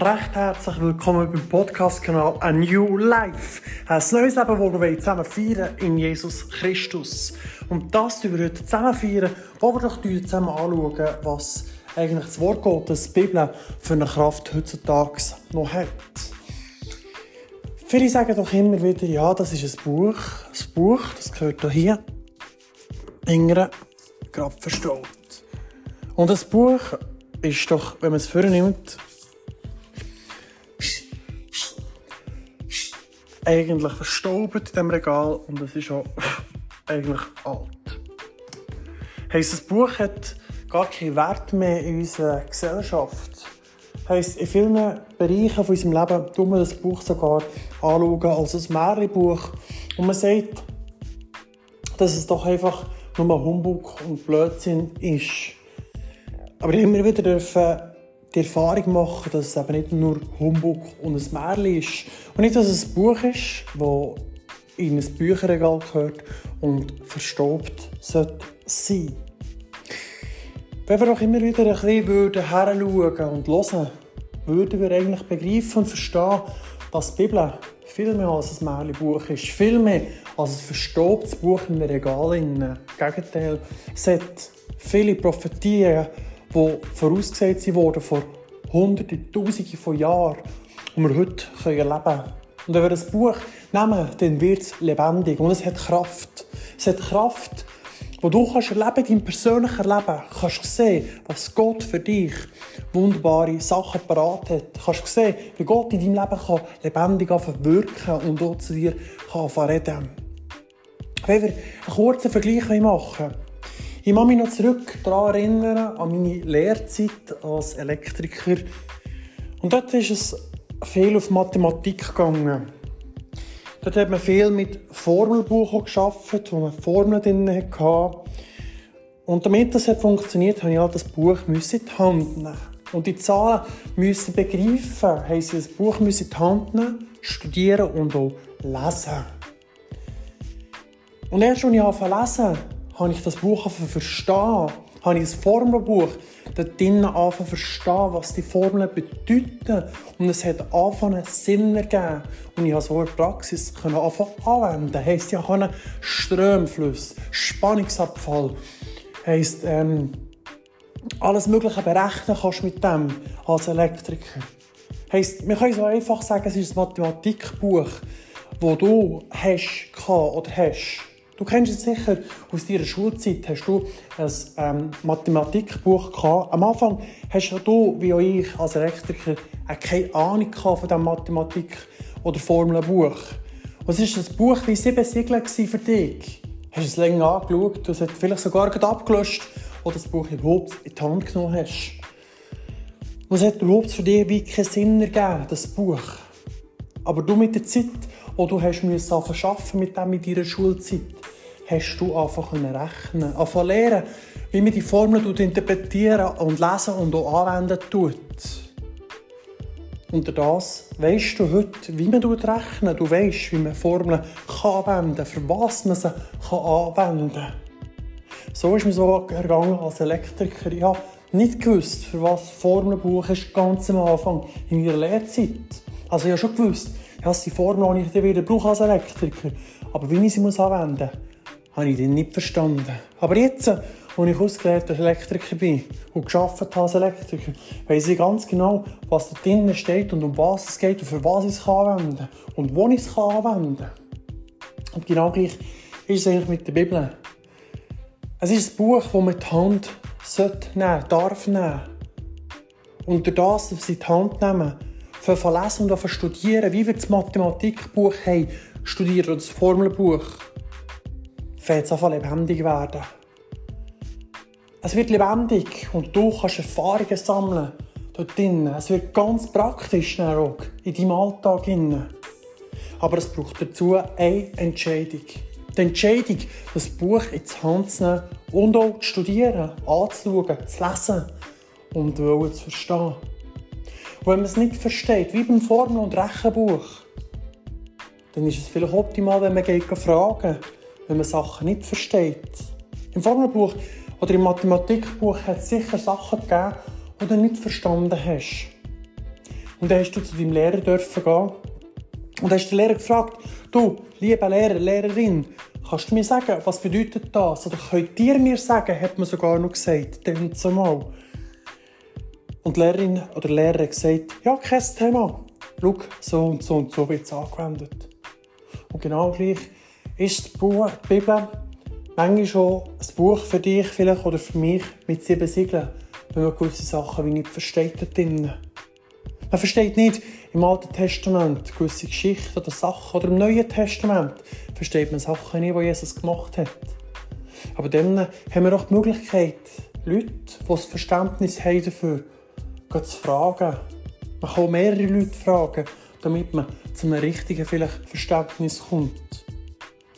recht herzlich willkommen beim Podcast-Kanal A New Life. Ein neues Leben, das wir zusammen feiern in Jesus Christus. Und das tun wir heute zusammen feiern, wo wir doch zusammen anschauen, was eigentlich das Wort Gottes, die Bibel, für eine Kraft heutzutage noch hat. Viele sagen doch immer wieder, ja, das ist ein Buch. Das Buch, das gehört hier. Ingrid, gerade verstaut. Und das Buch ist doch, wenn man es vornimmt, eigentlich verstaubt in diesem Regal und es ist auch eigentlich alt. Heisst, das Buch hat gar keinen Wert mehr in unserer Gesellschaft. Heisst, in vielen Bereichen von unserem Leben tun wir das Buch sogar anschauen als ein Märchenbuch. Und man sagt, dass es doch einfach nur Humbug und Blödsinn ist. Aber immer wieder dürfen die Erfahrung machen, dass es eben nicht nur Humbug und ein Märchen ist. Und nicht, dass es ein Buch ist, das in ein Bücherregal gehört und verstaubt sollte sein. Wenn wir doch immer wieder ein bisschen hinschauen und hören, würden wir eigentlich begreifen und verstehen, dass die Bibel viel mehr als ein Märchenbuch ist, viel mehr als ein verstaubtes Buch in einem Regal. Im Gegenteil, es hat viele Prophetien die vorausgesagt wurden vor Hunderten, Tausenden von Jahren und wir heute erleben können. Und wenn wir das Buch nehmen, dann wird es lebendig und es hat Kraft. Es hat Kraft, wo du kannst erleben, dein persönliches Leben, kannst sehen, was Gott für dich wunderbare Sachen parat hat. Du kannst sehen, wie Gott in deinem Leben kann lebendig wirken und auch zu dir kann reden. Wenn wir einen kurzen Vergleich machen ich kann mich noch zurück daran erinnern, an meine Lehrzeit als Elektriker. Und dort ist es viel auf Mathematik gegangen. Dort hat man viel mit Formelbuchen geschafft, wo man Formeln drin hatte. Und damit das hat funktioniert, habe ich halt das Buch in die Hand nehmen. Und die Zahlen müssen begreifen, haben sie das Buch in die Hand nehmen, studieren und auch lesen. Und erst als ich angefangen zu lesen, habe ich das Buch verstehen, habe ich ein Formelbuch dort drinnen angefangen verstehen, was die Formeln bedeuten. Und es hat angefangen Sinn ergeben. Und ich habe so eine Praxis können anfangen anwenden. Heisst, ich konnte Strömfluss, Spannungsabfall, heisst, ähm, alles Mögliche berechnen kannst mit dem als Elektriker. Heisst, wir können so einfach sagen, es ist ein Mathematikbuch, das du hast oder hast Du kennst es sicher aus deiner Schulzeit, hast du ein ähm, Mathematikbuch gehabt. Am Anfang hast du, wie auch ich als Elektriker, keine Ahnung von diesem Mathematik- oder Formelbuch. Was ist das Buch wie sieben Siegel für dich? Hast du es länger angeschaut, du hast es vielleicht sogar abgelöscht oder das Buch überhaupt in die Hand genommen hast. Was hat überhaupt für dich wie keinen Sinn ergeben, das Buch? Aber du mit der Zeit, wo du hast müssen arbeiten mit dem in deiner Schulzeit, hast du einfach rechnen Anfangen lernen, wie man die Formeln interpretieren und lesen und auch anwenden tut. Unter das weißt du heute, wie man rechnen Du weißt, wie man Formeln kann anwenden kann, für was man sie kann anwenden kann. So ist mir so ergangen als Elektriker. Ich habe nicht gewusst, für was Formelbuch ist ganz am Anfang in meiner Lehrzeit. Also ich habe schon gewusst, ja, die Formel, die ich wieder brauche als Elektriker. Aber wie ich sie anwenden muss, habe ich dann nicht verstanden. Aber jetzt, als ich ausgelernter Elektriker bin und gearbeitet habe als Elektriker, weiss ich ganz genau, was da drinnen steht und um was es geht und für was ich es anwenden kann und wo ich es anwenden kann. Und genau gleich ist es eigentlich mit der Bibel. Es ist ein Buch, das man die Hand sollte nehmen, darf nehmen. Und durch das, dass sie die Hand nehmen, für lesen und studieren, wie wir das Mathematikbuch haben, studieren oder das Formelbuch fängt es an lebendig werden. Es wird lebendig und du kannst Erfahrungen sammeln dort drinnen. Es wird ganz praktisch auch in deinem Alltag. Aber es braucht dazu eine Entscheidung. Die Entscheidung, das Buch in die Hand zu nehmen und auch zu studieren, anzuschauen, zu lesen und zu verstehen. Und wenn man es nicht versteht, wie beim Formel- und Rechenbuch, dann ist es vielleicht optimal, wenn man geht fragen wenn man Sachen nicht versteht. Im Formelbuch oder im Mathematikbuch hat es sicher Sachen gegeben, die du nicht verstanden hast. Und dann hast du zu deinem Lehrer dürfen gehen. Und hast den Lehrer gefragt, du, lieber Lehrer, Lehrerin, kannst du mir sagen, was bedeutet das? Oder könnt ihr mir sagen, hat man sogar noch gesagt, dann zumal. Und die Lehrerin oder der Lehrer hat gesagt, ja, kein Thema. Schau, so und so und so wird es angewendet. Und genau gleich ist die Bibel manchmal schon ein Buch für dich vielleicht oder für mich mit sieben Siegeln, wenn man gewisse Sachen wie nicht versteht da drinnen. Man versteht nicht im Alten Testament gewisse Geschichten oder Sachen oder im Neuen Testament versteht man Sachen nicht, die Jesus gemacht hat. Aber dann haben wir auch die Möglichkeit, Leute, die das Verständnis haben dafür, zu fragen. Man kann mehrere Leute fragen, damit man zu einem richtigen vielleicht Verständnis kommt.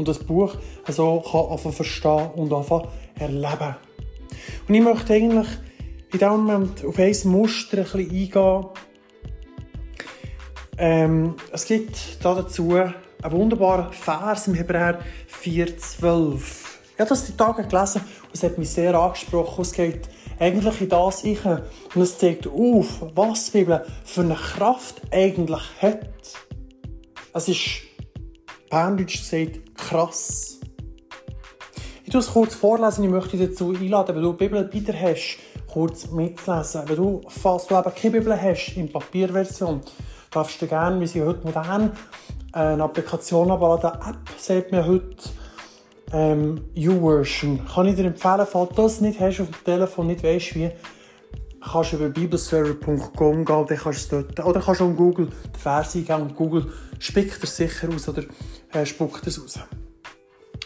Und das Buch so einfach verstehen und einfach erleben. Und ich möchte eigentlich in diesem Moment auf ein Muster ein bisschen eingehen, ähm, es gibt dazu einen wunderbaren Vers im Hebräer 4,12. Ich habe das die Tage gelesen und es hat mich sehr angesprochen. Es geht eigentlich in das rein und es zeigt auf, was die Bibel für eine Kraft eigentlich hat. Es ist, Berndeutsch gesagt, krass. Ich tue es kurz vorlesen, ich möchte dich dazu einladen, wenn du die Bibel wieder hast, kurz mitzulesen. Wenn du, falls du eben keine Bibel hast, in Papierversion, darfst du gerne, wie sie heute modern, eine Applikation abladen. App sagt mir heute ähm. Kann ich dir empfehlen, falls du das nicht hast auf dem Telefon, nicht weißt wie, kannst du über bibelserver.com gehen, dann kannst du dort, oder kannst du auf Google den Vers eingeben und Google spickt es sicher aus oder äh, spuckt es aus.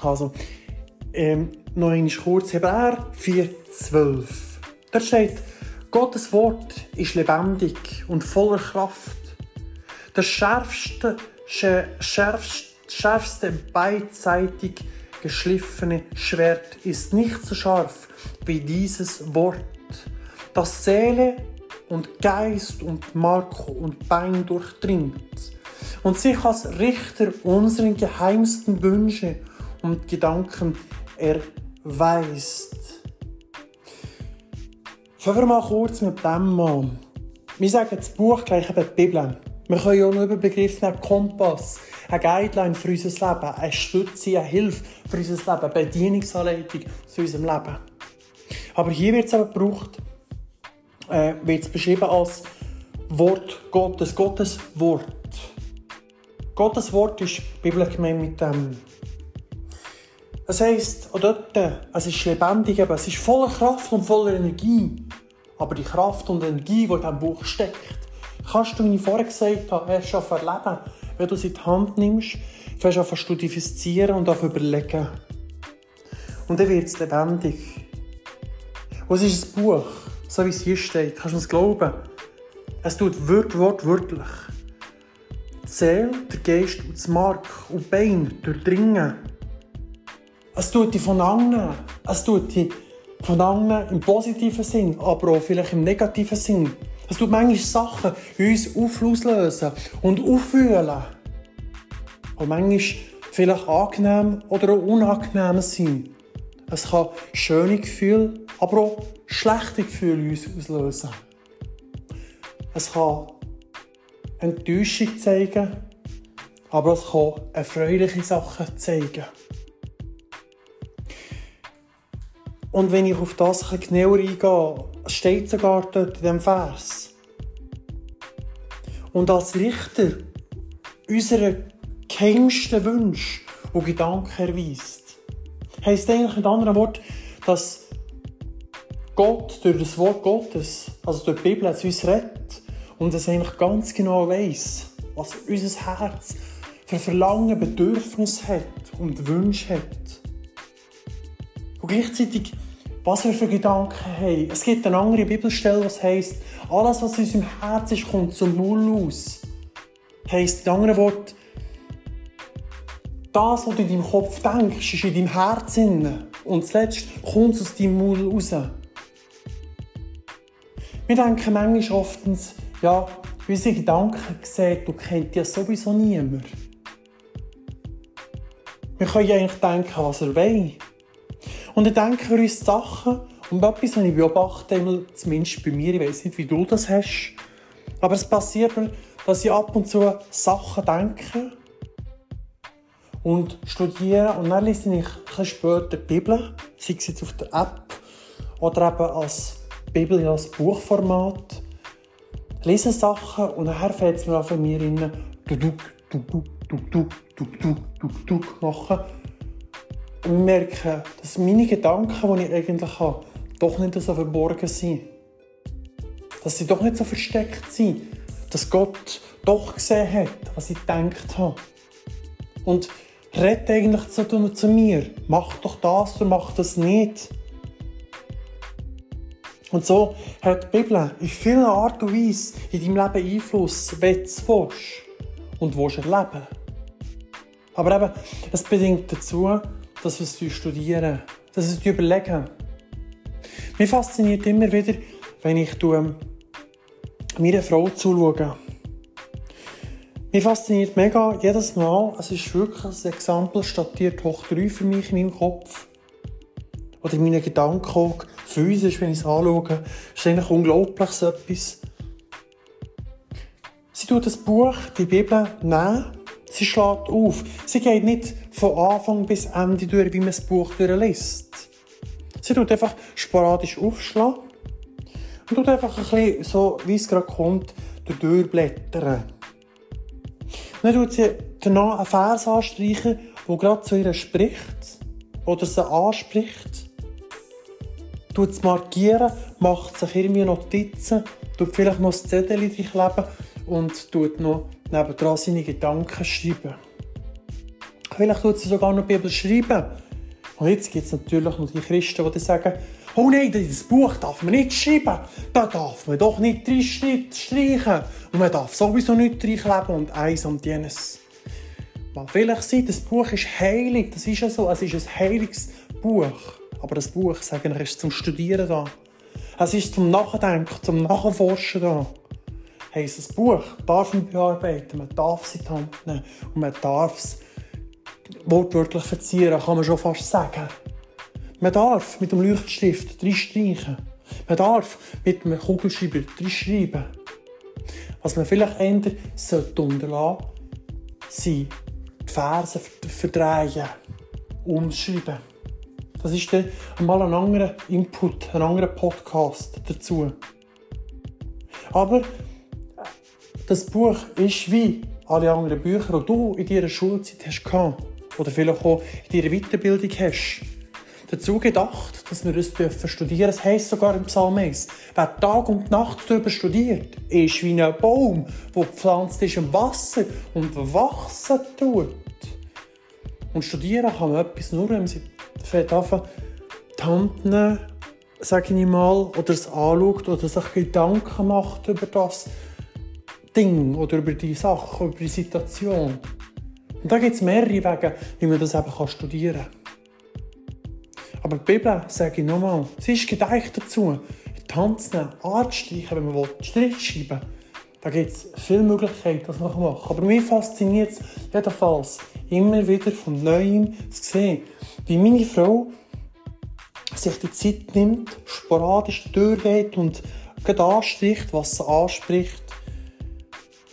Also, ähm, noch einmal kurz, Hebräer 4,12. Da steht, Gottes Wort ist lebendig und voller Kraft das schärfste, schärfste, schärfste beidseitig geschliffene Schwert ist nicht so scharf wie dieses Wort, das Seele und Geist und Mark und Bein durchdringt und sich als Richter unseren geheimsten Wünsche und Gedanken erweist. Fangen wir mal kurz mit dem an. Wir sagen das Buch gleich eben die Bibel. Wir können auch noch über Begriff nehmen, Kompass, eine Guideline für unser Leben, eine Stütze, eine Hilfe für unser Leben, eine Bedienungsanleitung zu unserem Leben. Aber hier wird es aber gebraucht, äh, wird es beschrieben als Wort Gottes, Gottes Wort. Gottes Wort ist biblisch gemeint mit dem. Das heisst, auch dort, es ist lebendig, es ist voller Kraft und voller Energie. Aber die Kraft und Energie, die in diesem Buch steckt, kannst du, wie ich vorher gesagt habe, erst schon erleben, wenn du sie in die Hand nimmst, fängst an zu studifizieren und auf überlegen. Und dann wird es lebendig. Was ist ein Buch, so wie es hier steht? Kannst du es glauben? Es tut Wort, Wort, wörtlich. Seele, der Geist und das Mark und Bein durchdringen. Es tut dich von anderen. Es tut dich von anderen im positiven Sinn, aber auch vielleicht im negativen Sinn. Es tut manchmal Sachen in uns auslösen und auffühlen. Und manchmal vielleicht angenehm oder auch unangenehm sein. Es kann schöne Gefühle, aber auch schlechte Gefühle in uns auslösen. Es kann Enttäuschung zeigen, aber es kann erfreuliche Sachen zeigen. Und wenn ich auf das genauer eingehe, steht sogar dort in diesem Vers. Und als Lichter unsere geheimsten Wünsche und Gedanken erweist. Heißt eigentlich mit anderen Worten, dass Gott durch das Wort Gottes, also durch die Bibel, zu uns redet und es eigentlich ganz genau weiß, was unser Herz für Verlangen, Bedürfnis hat und Wünsche hat. Und gleichzeitig was wir für Gedanken haben. Es gibt eine andere Bibelstelle, was heißt, alles, was in unserem Herz ist, kommt zum Null aus. Heißt in anderen Worten, das, was du in deinem Kopf denkst, ist in deinem Herz drin. Und zuletzt kommt es aus deinem Maul raus. Wir denken manchmal oftens, ja, unsere Gedanken sehen, du kennst ja sowieso niemand. Wir können ja eigentlich denken, was er will. Und dann denken wir uns Sachen, und etwas, was ich beobachte, zumindest bei mir, ich weiß nicht, wie du das hast, Aber es passiert mir, dass ich ab und zu Sachen denke und studiere und dann lese ich ein später die Bibel, sei es jetzt auf der App oder eben als Bibel als Buchformat lese Sachen und nachher fällt es mir an von mir rein, duduk, duduk, duduk, duduk, duduk, duduk machen. Und merke, dass meine Gedanken, die ich eigentlich habe, doch nicht so verborgen sind. Dass sie doch nicht so versteckt sind. Dass Gott doch gesehen hat, was ich gedacht habe. Und redet eigentlich zu, zu mir. Mach doch das oder mach das nicht. Und so hat die Bibel in vielen Art und Weise in deinem Leben Einfluss, wenn du willst und willst erleben Aber eben, es bedingt dazu, dass wir es studieren, dass wir es überlegen. Mich fasziniert immer wieder, wenn ich meiner Frau zuschaue. Mich fasziniert mega jedes Mal, es ist wirklich ein Exempel statiert hoch 3 für mich in meinem Kopf. Oder in meinen Gedanken auch physisch, wenn ich es anschaue, ist eigentlich unglaublich so etwas. Sie tut das Buch, die Bibel, nehmen, sie schlägt auf. Sie geht nicht von Anfang bis Ende durch, wie man das Buch durchliest. Sie tut einfach sporadisch aufschlagen und tut einfach ein bisschen so, wie es gerade kommt, durchblättern. Dann tut sie danach einen Vers anstreichen, der gerade zu ihr spricht oder sie anspricht. Tut es markieren, macht sich irgendwie Notizen, tut vielleicht noch das Zettel kleben und tut noch nebendran seine Gedanken schreiben. Vielleicht tut sie sogar noch Bibel schreiben. Und jetzt gibt es natürlich noch die Christen, die sagen, oh nein, das Buch darf man nicht schreiben. Da darf man doch nicht streichen. Und man darf sowieso nicht reinkleben und eins und jenes. Mal vielleicht sein, das Buch ist heilig. Das ist ja so. Es ist ein heiliges Buch. Aber das Buch, sagen wir, ist zum Studieren da. Es ist zum Nachdenken, zum Nachforschen da. Heisst, das Buch darf man bearbeiten, man darf es in die Hand nehmen und man darf es wortwörtlich verzieren, kann man schon fast sagen. Man darf mit dem Leuchtstift streichen. Man darf mit einem Kugelschreiber schreiben. Was man vielleicht ändern sollte unterlassen, sind die Verse verdrehen, umschreiben. Das ist dann mal ein anderer Input, ein anderer Podcast dazu. Aber das Buch ist wie alle anderen Bücher, die du in deiner Schulzeit hast oder vielleicht auch in deiner Weiterbildung hast dazu gedacht, dass wir es dürfen studieren. Das heisst sogar im Psalm 1, wer Tag und Nacht darüber studiert, ist wie ein Baum, der gepflanzt ist im Wasser und wachsen tut. Und studieren kann man etwas nur, wenn man sich anfängt, die Hand sage ich mal, oder es anschaut oder sich Gedanken macht über das Ding oder über die Sache, über die Situation. Und da gibt es mehrere Wege, wie man das eben studieren kann. Aber die Bibel, sage ich nochmal, sie ist gedacht dazu, die Hand zu nehmen, anzustreichen, wenn man will, Strich schreiben Da gibt es viele Möglichkeiten, das man machen kann. Aber mich fasziniert es jedenfalls immer wieder von Neuem zu sehen, wie meine Frau sich die Zeit nimmt, sporadisch durchgeht und gerade anstricht, was sie anspricht.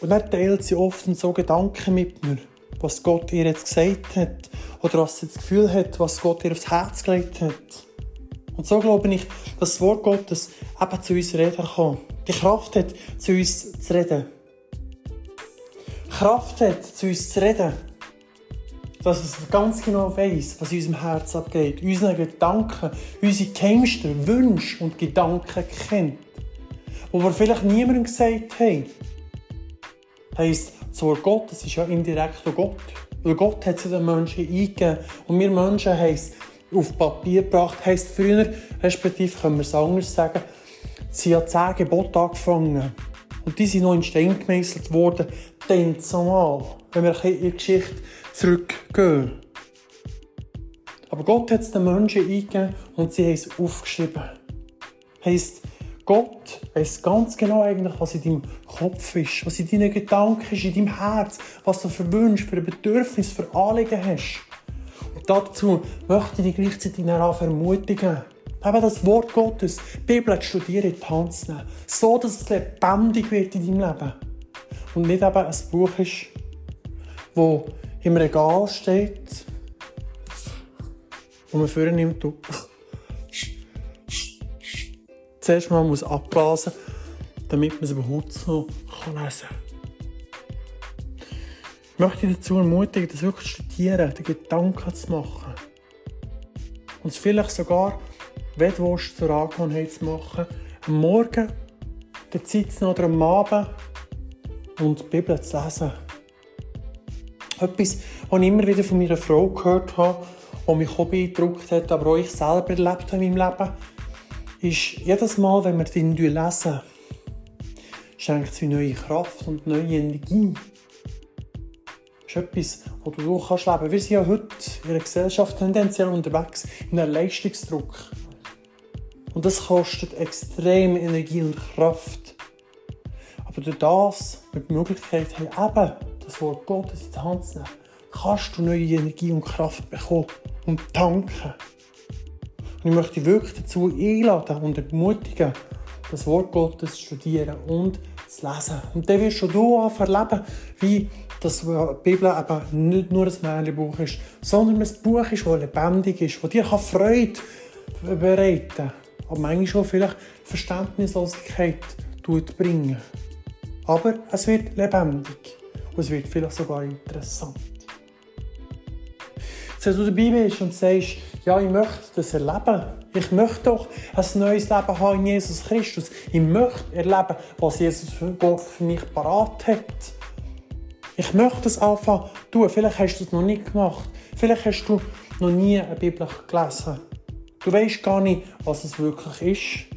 Und dann teilt sie oft so Gedanken mit mir, was Gott ihr jetzt gesagt hat oder was sie das Gefühl hat, was Gott ihr aufs Herz gelegt hat. Und so glaube ich, dass das Wort Gottes eben zu uns reden kann. Die Kraft hat, zu uns zu reden. Kraft hat, zu uns zu reden. Dass es ganz genau weiß, was in unserem Herz abgeht, unsere Gedanken, unsere geheimsten Wünsche und Gedanken kennt. Wo wir vielleicht niemandem gesagt haben. Heisst, das Wort Gottes ist ja indirekt auch Gott. Weil Gott hat es den Menschen eingegeben. Und wir Menschen haben es auf Papier gebracht. Heisst früher, respektive können wir es anders sagen, sie haben zehn Gebote angefangen. Und die sind noch in Stein gemeißelt worden, dann zumal, wenn wir in die Geschichte zurückgehen. Aber Gott hat es den Menschen eingegeben und sie haben es aufgeschrieben. Heisst, Gott weiß ganz genau eigentlich, was in deinem Kopf ist, was in deinen Gedanken ist, in deinem Herz, was du für Wünsche, für Bedürfnisse, für Anliegen hast. Und dazu möchte ich dich gleichzeitig auch ermutigen. eben das Wort Gottes, die Bibel zu studieren, nehmen. So, dass es lebendig wird in deinem Leben. Und nicht eben ein Buch ist, das im Regal steht, wo man vornimmt und zuerst mal muss abblasen damit man es überhaupt so lesen kann. Ich möchte dich dazu ermutigen, das wirklich zu studieren, den Gedanken zu machen. Und es vielleicht sogar, wenn du zur Angewohnheit zu machen, am Morgen, der Zeit oder am Abend und die Bibel zu lesen. Etwas, was ich immer wieder von meiner Frau gehört habe, was mich auch beeindruckt hat, aber auch ich selber erlebt habe in meinem Leben, ist jedes Mal, wenn wir den lesen, schenkt es neue Kraft und neue Energie. Das ist etwas, wo du durch kannst leben. Wir sind ja heute in einer Gesellschaft tendenziell unterwegs in einem Leistungsdruck. Und das kostet extrem Energie und Kraft. Aber durch das, wir die Möglichkeit haben, eben das Wort Gottes in die Hand zu nehmen, kannst du neue Energie und Kraft bekommen und tanken. Und ich möchte dich wirklich dazu einladen und ermutigen, das Wort Gottes zu studieren und zu lesen. Und dann wirst du erleben, wie dass die Bibel eben nicht nur ein Märchenbuch ist, sondern ein Buch ist, das lebendig ist, das dir Freude bereiten kann, aber manchmal auch vielleicht Verständnislosigkeit bringen. Aber es wird lebendig und es wird vielleicht sogar interessant. Wenn du dabei bist und sagst, ja, ich möchte das erleben, ich möchte doch ein neues Leben haben in Jesus Christus, ich möchte erleben, was Jesus für Gott für mich parat hat, ich möchte es anfangen tun. Vielleicht hast du es noch nicht gemacht. Vielleicht hast du noch nie eine Bibel gelesen. Du weißt gar nicht, was es wirklich ist.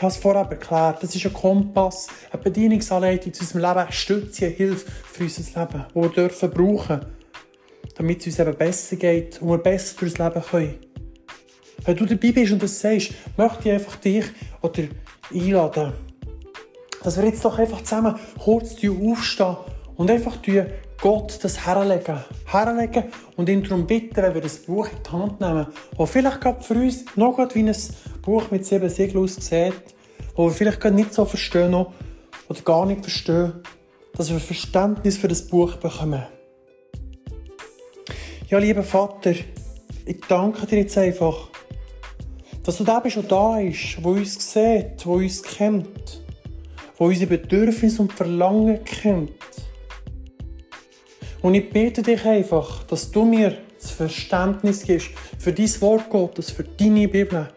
Ich habe es vorher erklärt. Das ist ein Kompass, eine Bedienungsanleitung zu unserem Leben, eine Stütze, eine Hilfe für unser Leben, die wir dürfen brauchen, damit es uns eben besser geht und wir besser durchs Leben können. Wenn du dabei bist und das sagst, möchte ich einfach dich oder einladen, dass wir jetzt doch einfach zusammen kurz aufstehen und einfach Gott das herlegen. Herlegen und ihn darum bitten, wenn wir das Buch in die Hand nehmen, das vielleicht gerade für uns noch wie ein Buch mit sieben Siegeln aussieht, wo wir vielleicht nicht so verstehen noch, oder gar nicht verstehen, dass wir Verständnis für das Buch bekommen. Ja, lieber Vater, ich danke dir jetzt einfach, dass du da bist, der da ist, der uns sieht, der uns kennt, der unsere Bedürfnisse und Verlangen kennt. Und ich bitte dich einfach, dass du mir das Verständnis gibst für dein Wort Gottes, für deine Bibel,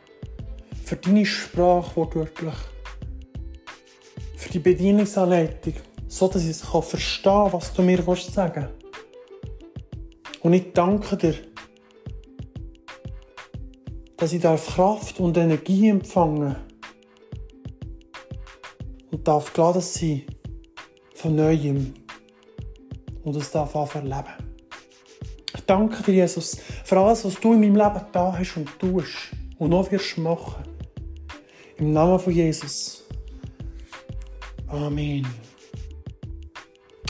für deine Sprache wortwörtlich, für die Bedienungsanleitung, so dass ich es verstehen kann, was du mir sagen willst. Und ich danke dir, dass ich Kraft und Energie empfangen und darf geladen sein von Neuem und es darf anfangen Ich danke dir, Jesus, für alles, was du in meinem Leben da hast und tust und noch wirst machen. Im Namen von Jesus. Amen.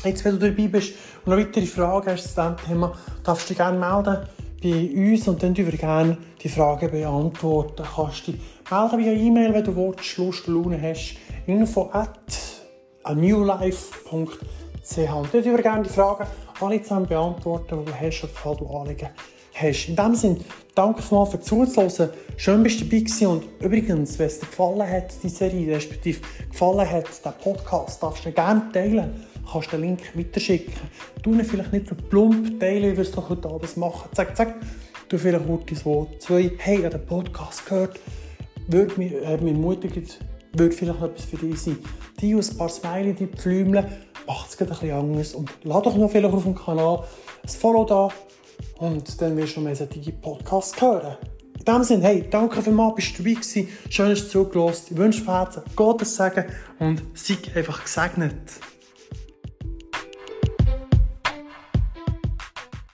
Jetzt, wenn du dabei bist und noch weitere Fragen hast zu diesem Thema, darfst du dich gerne melden bei uns und dann wir gerne die Fragen beantworten. Kannst dich melden via E-Mail, wenn du Wort, Lust, Laune hast. info at newlife.com ch. Und dort ich gerne die Fragen alle zusammen beantworten, die du hast oder falls du Anliegen hast. In diesem Sinne, danke mal für Zuhören. Schön, dass du dabei gewesen. Und übrigens, wenn es dir gefallen hat, die Serie, respektive gefallen hat, der Podcast, darfst du gerne teilen. Du kannst den Link weiterschicken. Du ihn vielleicht nicht so plump teilen, wie wir es doch heute Abend machen. Zack, zack. Du vielleicht kurz so zwei, hey, ich habe den Podcast gehört. Würde mich, äh, mich ermutigt, würde vielleicht noch etwas für dich sein. Die aus ein paar Smiley, die Pflümchen, macht es ein bisschen anders. Und lade doch noch vielleicht auf dem Kanal ein Follow da und dann wirst du noch mehr solche Podcasts hören. In diesem Sinne, hey, danke für mal, bist du dabei gewesen. Schön, dass du zugelassen Ich wünsche von Herzen Gottes Segen und sei einfach gesegnet.